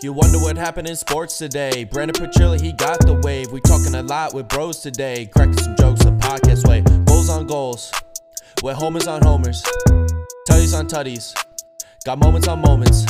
You wonder what happened in sports today. Brendan Petrilli, he got the wave. We talking a lot with bros today. Cracking some jokes the podcast way. Goals on goals. With homers on homers. Tutties on tutties. Got moments on moments.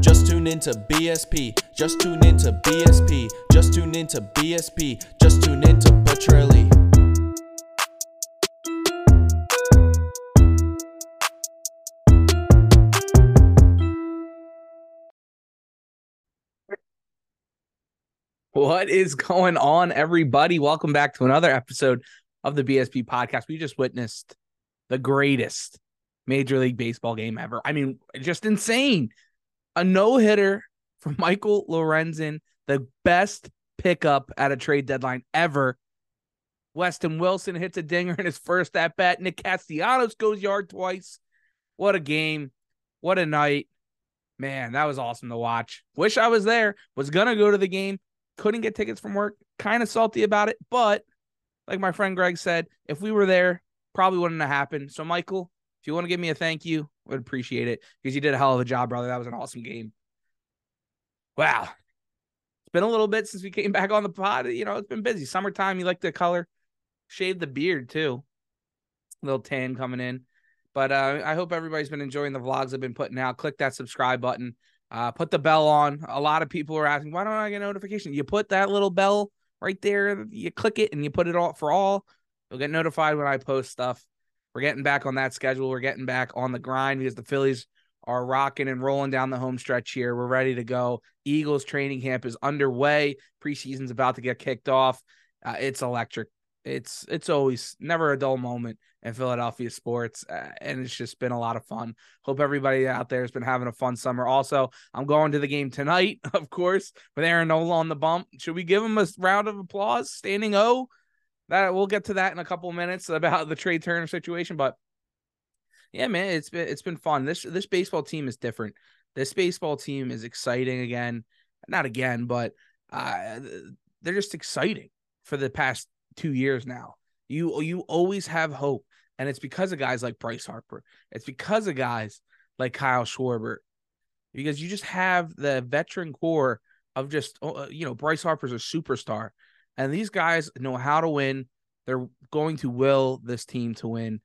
Just tune into BSP. Just tune into BSP. Just tune into BSP. Just tune into Petrilli. What is going on, everybody? Welcome back to another episode of the BSP podcast. We just witnessed the greatest Major League Baseball game ever. I mean, just insane. A no hitter from Michael Lorenzen, the best pickup at a trade deadline ever. Weston Wilson hits a dinger in his first at bat. Nick Castellanos goes yard twice. What a game. What a night. Man, that was awesome to watch. Wish I was there. Was going to go to the game couldn't get tickets from work. Kind of salty about it, but like my friend Greg said, if we were there, probably wouldn't have happened. So, Michael, if you want to give me a thank you, I would appreciate it because you did a hell of a job, brother. That was an awesome game. Wow. It's been a little bit since we came back on the pod. You know, it's been busy. Summertime, you like the color. Shave the beard too. A little tan coming in. But uh, I hope everybody's been enjoying the vlogs I've been putting out. Click that subscribe button. Uh, put the bell on. A lot of people are asking, why don't I get notification? You put that little bell right there, you click it and you put it all for all. You'll get notified when I post stuff. We're getting back on that schedule. We're getting back on the grind because the Phillies are rocking and rolling down the home stretch here. We're ready to go. Eagles training camp is underway. Preseason's about to get kicked off. Uh, it's electric. It's it's always never a dull moment in Philadelphia sports, uh, and it's just been a lot of fun. Hope everybody out there has been having a fun summer. Also, I'm going to the game tonight, of course, with Aaron Nola on the bump. Should we give him a round of applause? Standing O. That we'll get to that in a couple minutes about the Trea Turner situation, but yeah, man, it's been it's been fun. This this baseball team is different. This baseball team is exciting again, not again, but uh, they're just exciting for the past two years now. You you always have hope. And it's because of guys like Bryce Harper. It's because of guys like Kyle Schwarber. Because you just have the veteran core of just, oh, uh, you know, Bryce Harper's a superstar. And these guys know how to win. They're going to will this team to win.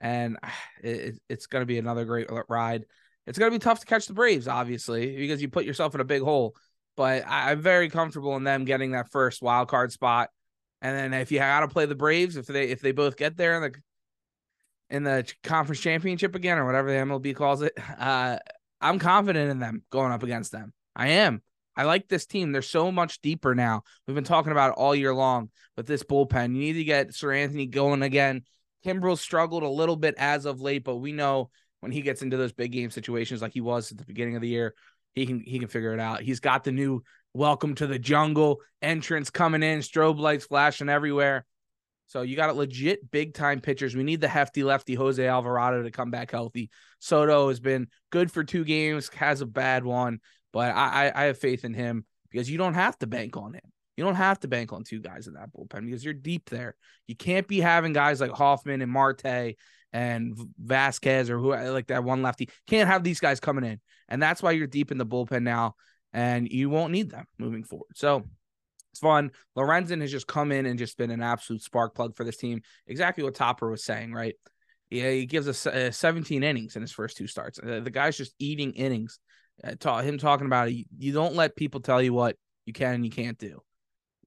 And it, it's going to be another great ride. It's going to be tough to catch the Braves, obviously, because you put yourself in a big hole. But I'm very comfortable in them getting that first wild card spot. And then if you got to play the Braves, if they if they both get there in the in the conference championship again or whatever the MLB calls it, uh, I'm confident in them going up against them. I am. I like this team. They're so much deeper now. We've been talking about all year long with this bullpen. You need to get Seranthony going again. Kimbrel struggled a little bit as of late, but we know when he gets into those big game situations like he was at the beginning of the year, he can he can figure it out. He's got the new welcome to the jungle entrance coming in, strobe lights flashing everywhere. So you got a legit big time pitchers. We need the hefty lefty Jose Alvarado to come back healthy. Soto has been good for two games, has a bad one, but I, I, I have faith in him because you don't have to bank on him. You don't have to bank on two guys in that bullpen because you're deep there. You can't be having guys like Hoffman and Marte and Vasquez or who like that one lefty. Can't have these guys coming in. And that's why you're deep in the bullpen now and you won't need them moving forward. So it's fun. Lorenzen has just come in and just been an absolute spark plug for this team. Exactly what Topper was saying, right? Yeah, he gives us uh, 17 innings in his first two starts. Uh, the guy's just eating innings. Uh, him talking about it. You don't let people tell you what you can and you can't do.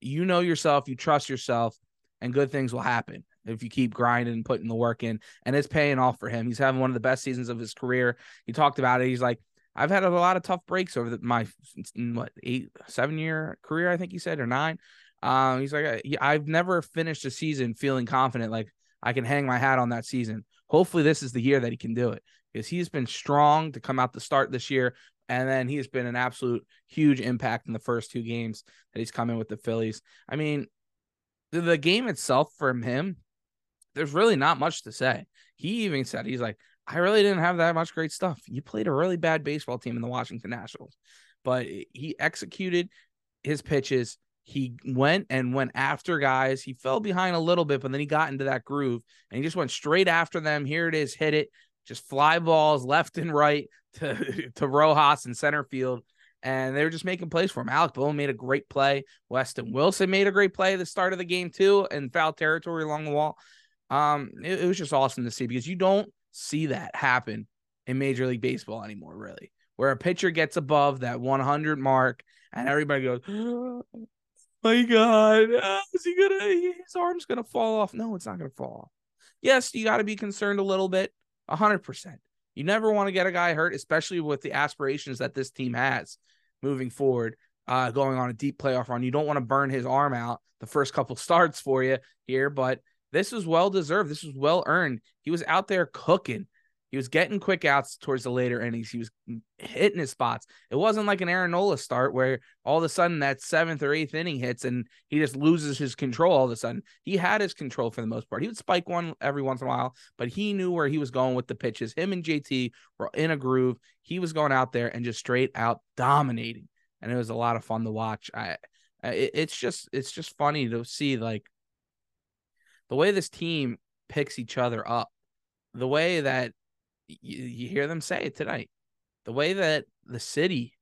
You know yourself, you trust yourself, and good things will happen if you keep grinding and putting the work in. And it's paying off for him. He's having one of the best seasons of his career. He talked about it. He's like, I've had a lot of tough breaks over the, my what eight seven year career I think he said or nine. Um, he's like I've never finished a season feeling confident like I can hang my hat on that season. Hopefully this is the year that he can do it because he's been strong to come out the start this year and then he's been an absolute huge impact in the first two games that he's come in with the Phillies. I mean, the, the game itself from him, there's really not much to say. He even said he's like I really didn't have that much great stuff. You played a really bad baseball team in the Washington Nationals, but he executed his pitches. He went and went after guys. He fell behind a little bit, but then he got into that groove and he just went straight after them. Here it is, hit it, just fly balls left and right to, to Rojas in center field. and they were just making plays for him. Alec Bohm made a great play. Weston Wilson made a great play at the start of the game too, in foul territory along the wall. Um, it, it was just awesome to see because you don't see that happen in Major League Baseball anymore, really, where a pitcher gets above that 100 mark and everybody goes, oh "My God, is he gonna? His arm's gonna fall off." No, it's not gonna fall off. Yes, you got to be concerned a little bit, hundred percent. You never want to get a guy hurt, especially with the aspirations that this team has moving forward, uh, going on a deep playoff run. You don't want to burn his arm out the first couple starts for you here, but this was well deserved. This was well earned. He was out there cooking. He was getting quick outs towards the later innings. He was hitting his spots. It wasn't like an Aaron Nola start where all of a sudden that seventh or eighth inning hits and he just loses his control all of a sudden. He had his control for the most part. He would spike one every once in a while, but he knew where he was going with the pitches. Him and JT were in a groove. He was going out there and just straight out dominating. And it was a lot of fun to watch. I it's just it's just funny to see like the way this team picks each other up, the way that you, you hear them say it tonight, the way that the city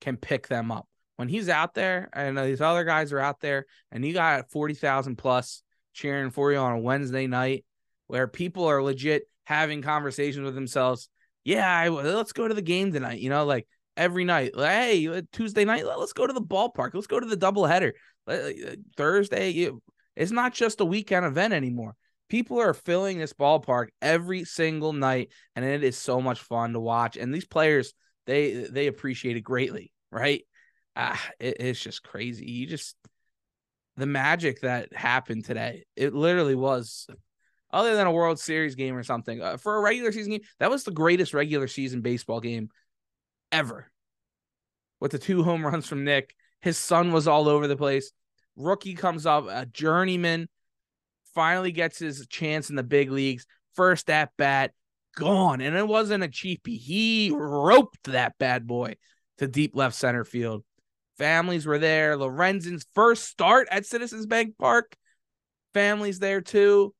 can pick them up when he's out there and these other guys are out there and you got 40,000 plus cheering for you on a Wednesday night where people are legit having conversations with themselves. Yeah, I, let's go to the game tonight. You know, like every night. Hey, Tuesday night, let's go to the ballpark. Let's go to the doubleheader. Thursday, it's not just a weekend event anymore. People are filling this ballpark every single night, and it is so much fun to watch. And these players, they they appreciate it greatly, right? Ah, it, it's just crazy. You just the magic that happened today. It literally was, other than a World Series game or something, uh, for a regular season game. That was the greatest regular season baseball game ever. With the two home runs from Nick, his son was all over the place. Rookie comes up, a journeyman, finally gets his chance in the big leagues. First at bat, gone. And it wasn't a cheapie. He roped that bad boy to deep left center field. Families were there. Lorenzen's first start at Citizens Bank Park. Families there too.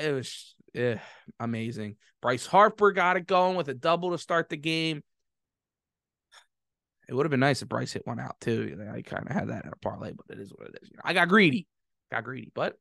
It was eh, amazing. Bryce Harper got it going with a double to start the game. It would have been nice if Bryce hit one out too. I kind of had that in a parlay, but it is what it is. You know, I got greedy, got greedy, but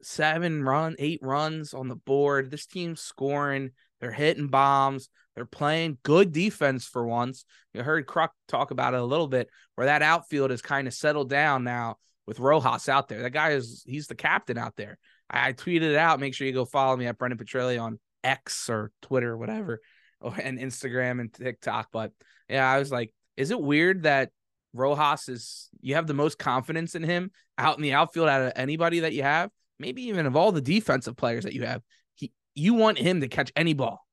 seven run, eight runs on the board. This team's scoring. They're hitting bombs. They're playing good defense for once. You heard Kruk talk about it a little bit, where that outfield is kind of settled down now with Rojas out there. That guy is he's the captain out there. I, I tweeted it out. Make sure you go follow me at Brendan Petrilli on X or Twitter, or whatever and Instagram and TikTok. But yeah, I was like, is it weird that Rojas is you have the most confidence in him out in the outfield out of anybody that you have? Maybe even of all the defensive players that you have, he you want him to catch any ball.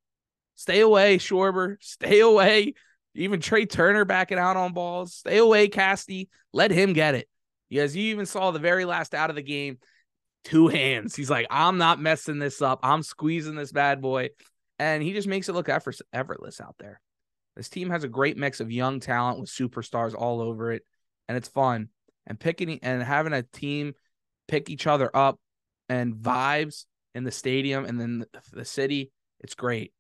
Stay away, Schwarber. Stay away. Even Trea Turner backing out on balls. Stay away, Casty. Let him get it. Because you even saw the very last out of the game, two hands. He's like, I'm not messing this up. I'm squeezing this bad boy and he just makes it look effort- effortless out there. This team has a great mix of young talent with superstars all over it, and it's fun. And picking and having a team pick each other up and vibes in the stadium and then the city, it's great.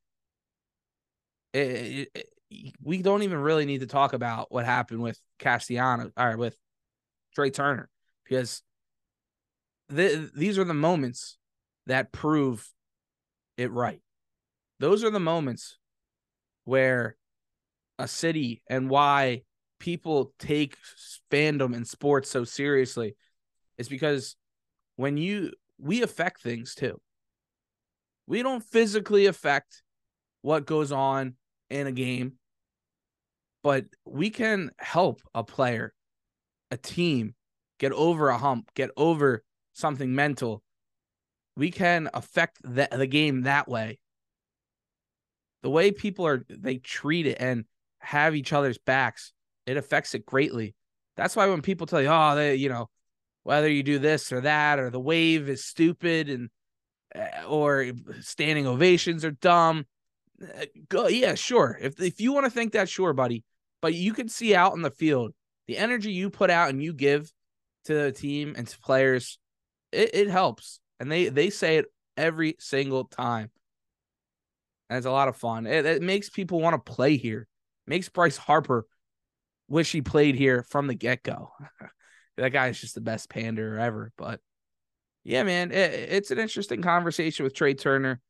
It, it, it, we don't even really need to talk about what happened with Castellano or with Trea Turner because th- these are the moments that prove it right those are the moments where a city and why people take fandom and sports so seriously is because when you we affect things too. We don't physically affect what goes on in a game, but we can help a player, a team get over a hump, get over something mental. We can affect the, the game that way the way people are they treat it and have each other's backs, it affects it greatly. That's why when people tell you, oh, they, you know, whether you do this or that or the wave is stupid and eh, or standing ovations are dumb. Eh, go, yeah, sure. If if you want to think that, sure, buddy. But you can see out in the field the energy you put out and you give to the team and to players, it, it helps. And they they say it every single time. And it's a lot of fun. It, it makes people want to play here. makes Bryce Harper wish he played here from the get go. that guy is just the best pander ever. But yeah, man, it, it's an interesting conversation with Trea Turner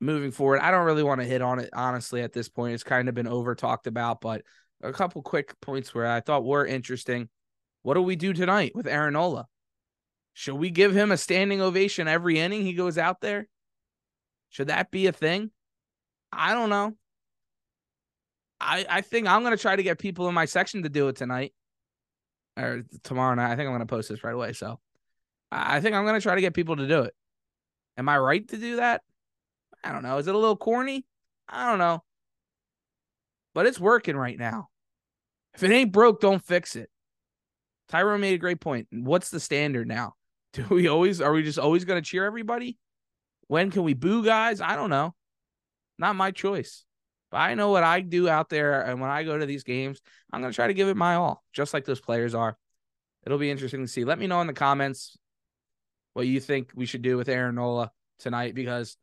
moving forward. I don't really want to hit on it honestly at this point. It's kind of been over talked about, but a couple quick points where I thought were interesting. What do we do tonight with Aaron Nola? Should we give him a standing ovation every inning he goes out there? Should that be a thing? I don't know. I I think I'm gonna try to get people in my section to do it tonight or tomorrow night. I think I'm gonna post this right away. So I think I'm gonna try to get people to do it. Am I right to do that? I don't know. Is it a little corny? I don't know. But it's working right now. If it ain't broke, don't fix it. Tyrone made a great point. What's the standard now? Do we always are we just always gonna cheer everybody? When can we boo guys? I don't know. Not my choice. But I know what I do out there. And when I go to these games, I'm going to try to give it my all, just like those players are. It'll be interesting to see. Let me know in the comments what you think we should do with Aaron Nola tonight because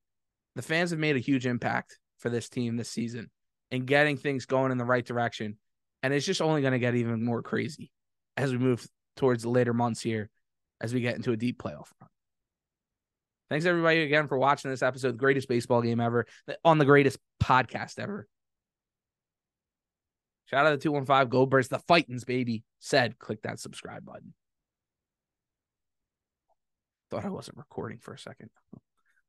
the fans have made a huge impact for this team this season and getting things going in the right direction. And it's just only going to get even more crazy as we move towards the later months here as we get into a deep playoff run. Thanks everybody again for watching this episode, greatest baseball game ever, on the greatest podcast ever. Shout out to 215 Goldbergs, the fightins, baby. Said, click that subscribe button. Thought I wasn't recording for a second.